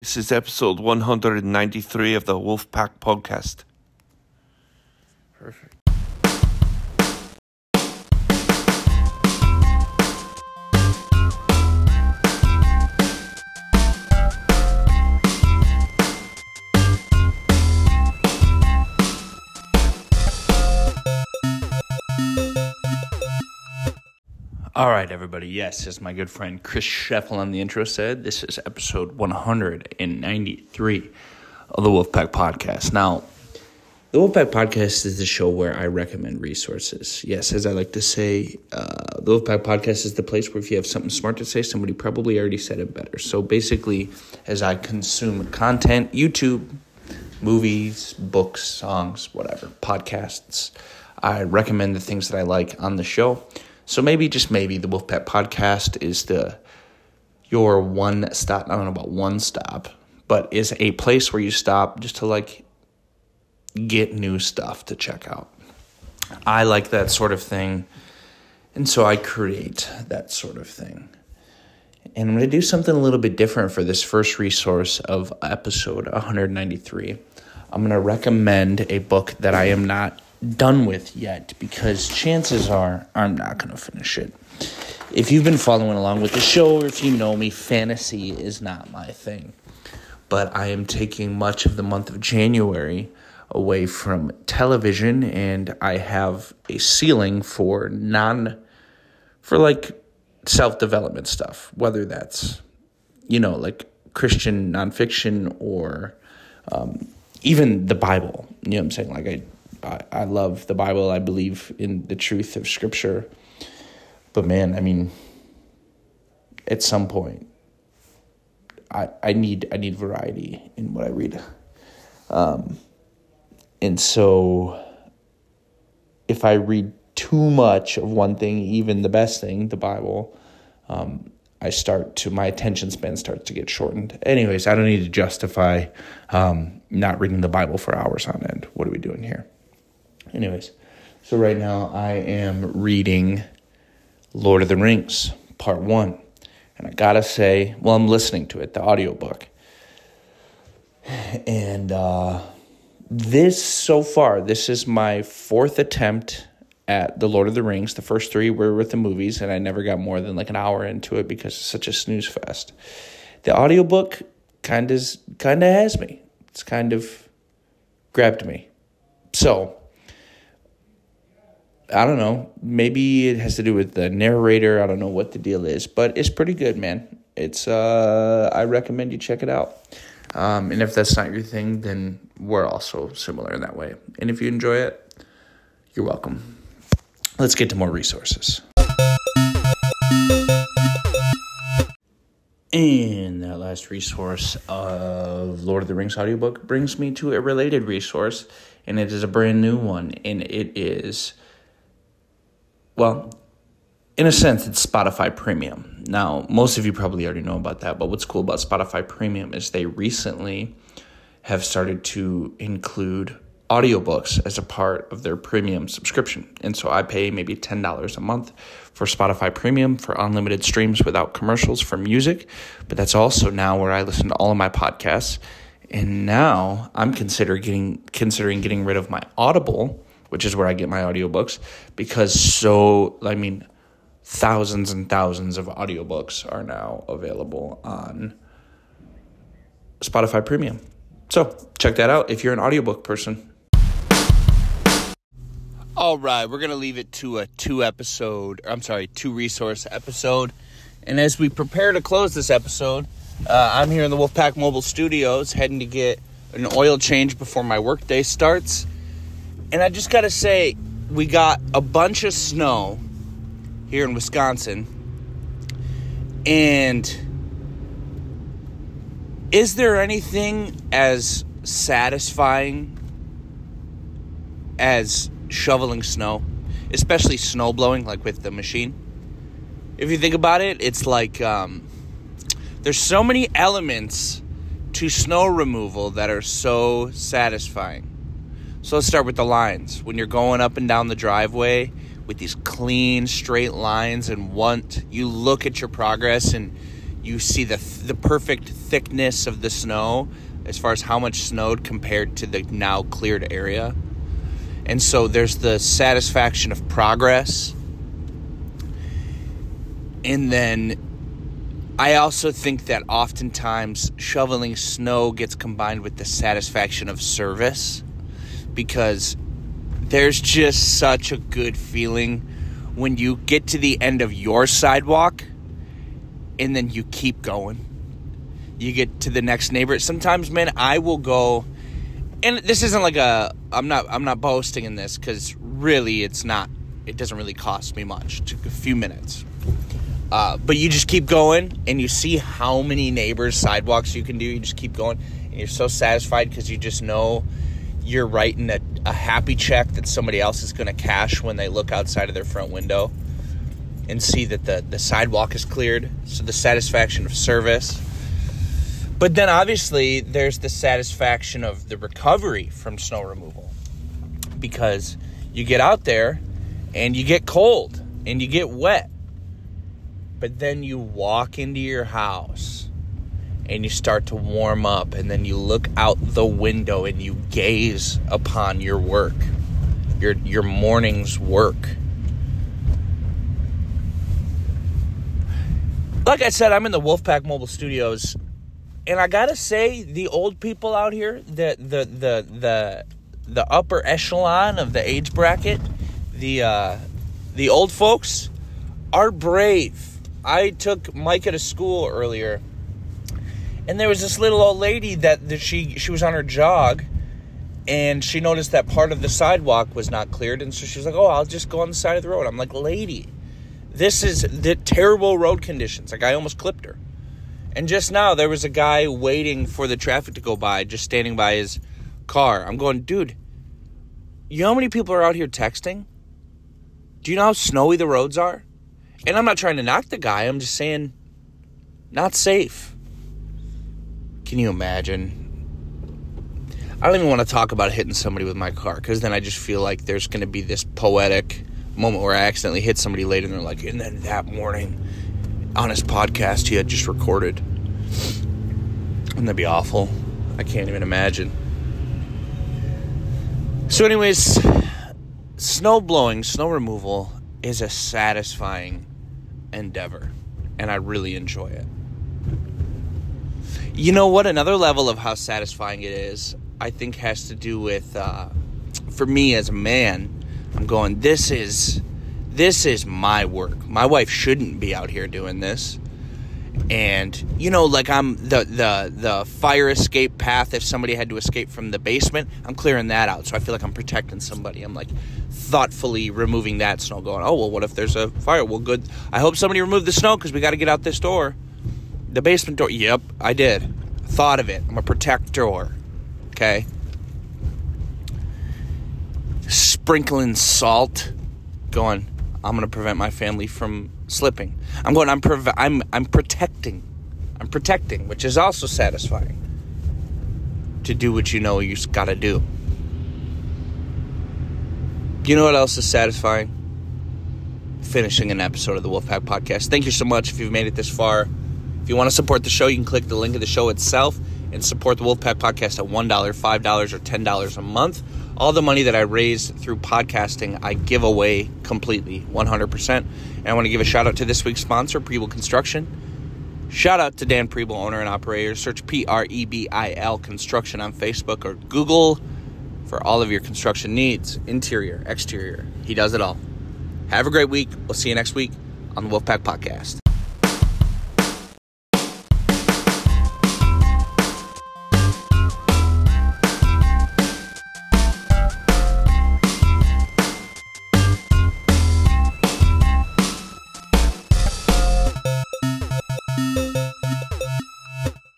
This is episode 193 of the Wolfpack Podcast. Perfect. All right, everybody. Yes, as my good friend Chris Scheffel on the intro said, this is episode 193 of the Wolfpack Podcast. Now, the Wolfpack Podcast is the show where I recommend resources. Yes, as I like to say, uh, the Wolfpack Podcast is the place where if you have something smart to say, somebody probably already said it better. So basically, as I consume content, YouTube, movies, books, songs, whatever, podcasts, I recommend the things that I like on the show. So maybe, just maybe, the Wolfpack Podcast is the your one stop. I don't know about one stop, but is a place where you stop just to like get new stuff to check out. I like that sort of thing, and so I create that sort of thing. And I'm going to do something a little bit different for this first resource of episode 193. I'm going to recommend a book that I am not done with yet because chances are I'm not going to finish it. If you've been following along with the show or if you know me, fantasy is not my thing. But I am taking much of the month of January away from television and I have a ceiling for non for like self-development stuff, whether that's you know, like Christian nonfiction or um, even the Bible. You know what I'm saying? Like I I, I love the Bible. I believe in the truth of Scripture. But man, I mean, at some point, I I need I need variety in what I read. Um, and so, if I read too much of one thing, even the best thing, the Bible, um, I start to my attention span starts to get shortened. Anyways, I don't need to justify um, not reading the Bible for hours on end. What are we doing here? Anyways, so right now I am reading Lord of the Rings, part one. And I gotta say, well, I'm listening to it, the audiobook. And uh, this, so far, this is my fourth attempt at The Lord of the Rings. The first three were with the movies, and I never got more than like an hour into it because it's such a snooze fest. The audiobook kind of kind of has me. It's kind of grabbed me. So, I don't know. Maybe it has to do with the narrator. I don't know what the deal is, but it's pretty good, man. It's uh, I recommend you check it out. Um, and if that's not your thing, then we're also similar in that way. And if you enjoy it, you're welcome. Let's get to more resources. And that last resource of Lord of the Rings audiobook brings me to a related resource, and it is a brand new one, and it is well, in a sense, it's Spotify Premium. Now, most of you probably already know about that, but what's cool about Spotify Premium is they recently have started to include audiobooks as a part of their premium subscription. And so I pay maybe $10 a month for Spotify Premium for unlimited streams without commercials for music, but that's also now where I listen to all of my podcasts. And now I'm considering getting considering getting rid of my Audible which is where I get my audiobooks because so I mean thousands and thousands of audiobooks are now available on Spotify Premium. So, check that out if you're an audiobook person. All right, we're going to leave it to a two episode, or I'm sorry, two resource episode. And as we prepare to close this episode, uh, I'm here in the Wolfpack Mobile Studios heading to get an oil change before my workday starts. And I just got to say, we got a bunch of snow here in Wisconsin. And is there anything as satisfying as shoveling snow, especially snow blowing, like with the machine? If you think about it, it's like um, there's so many elements to snow removal that are so satisfying. So let's start with the lines. When you're going up and down the driveway with these clean, straight lines, and want you look at your progress and you see the the perfect thickness of the snow as far as how much snowed compared to the now cleared area. And so there's the satisfaction of progress. And then I also think that oftentimes shoveling snow gets combined with the satisfaction of service because there's just such a good feeling when you get to the end of your sidewalk and then you keep going. You get to the next neighbor. Sometimes, man, I will go and this isn't like a I'm not I'm not boasting in this cuz really it's not it doesn't really cost me much. It took a few minutes. Uh, but you just keep going and you see how many neighbors sidewalks you can do. You just keep going and you're so satisfied because you just know you're writing a, a happy check that somebody else is going to cash when they look outside of their front window and see that the, the sidewalk is cleared. So the satisfaction of service. But then obviously there's the satisfaction of the recovery from snow removal because you get out there and you get cold and you get wet. But then you walk into your house and you start to warm up and then you look out the window and you gaze upon your work. Your your morning's work. Like I said, I'm in the Wolfpack Mobile Studios and I gotta say, the old people out here, the the the the the upper echelon of the age bracket, the uh, the old folks are brave. I took Micah to school earlier, and there was this little old lady that, that she she was on her jog, and she noticed that part of the sidewalk was not cleared, and so she was like, "Oh, I'll just go on the side of the road." I'm like, "Lady, this is the terrible road conditions." Like I almost clipped her. And just now, there was a guy waiting for the traffic to go by, just standing by his car. I'm going, dude, you know how many people are out here texting? Do you know how snowy the roads are? And I'm not trying to knock the guy, I'm just saying, not safe. Can you imagine? I don't even want to talk about hitting somebody with my car because then I just feel like there's going to be this poetic moment where I accidentally hit somebody later and they're like, and then that morning on his podcast he had just recorded. Wouldn't that be awful? I can't even imagine. So, anyways, snow blowing, snow removal is a satisfying endeavor, and I really enjoy it. You know what? Another level of how satisfying it is, I think, has to do with, uh, for me as a man, I'm going, this is this is my work. My wife shouldn't be out here doing this. And you know, like I'm the the the fire escape path. If somebody had to escape from the basement, I'm clearing that out. So I feel like I'm protecting somebody. I'm like thoughtfully removing that snow. Going, oh well, what if there's a fire? Well, good. I hope somebody removed the snow because we got to get out this door, the basement door. Yep, I did. Thought of it. I'm a protector. Okay. Sprinkling salt, going I'm to prevent my family from slipping. I'm going. I'm preve- I'm I'm protecting. I'm protecting, which is also satisfying. To do what you know you got to do. You know what else is satisfying? Finishing an episode of the Wolfpack Podcast. Thank you so much if you've made it this far. If you want to support the show, you can click the link of the show itself and support the Wolfpack Podcast at $1, $5, or $10 a month all the money that I raise through podcasting, I give away completely, 100%. And I want to give a shout out to this week's sponsor, Prebil Construction. Shout out to Dan Prebil, owner and operator. Search P R E B I L Construction on Facebook or Google for all of your construction needs, interior, exterior. He does it all. Have a great week. We'll see you next week on the Wolfpack Podcast.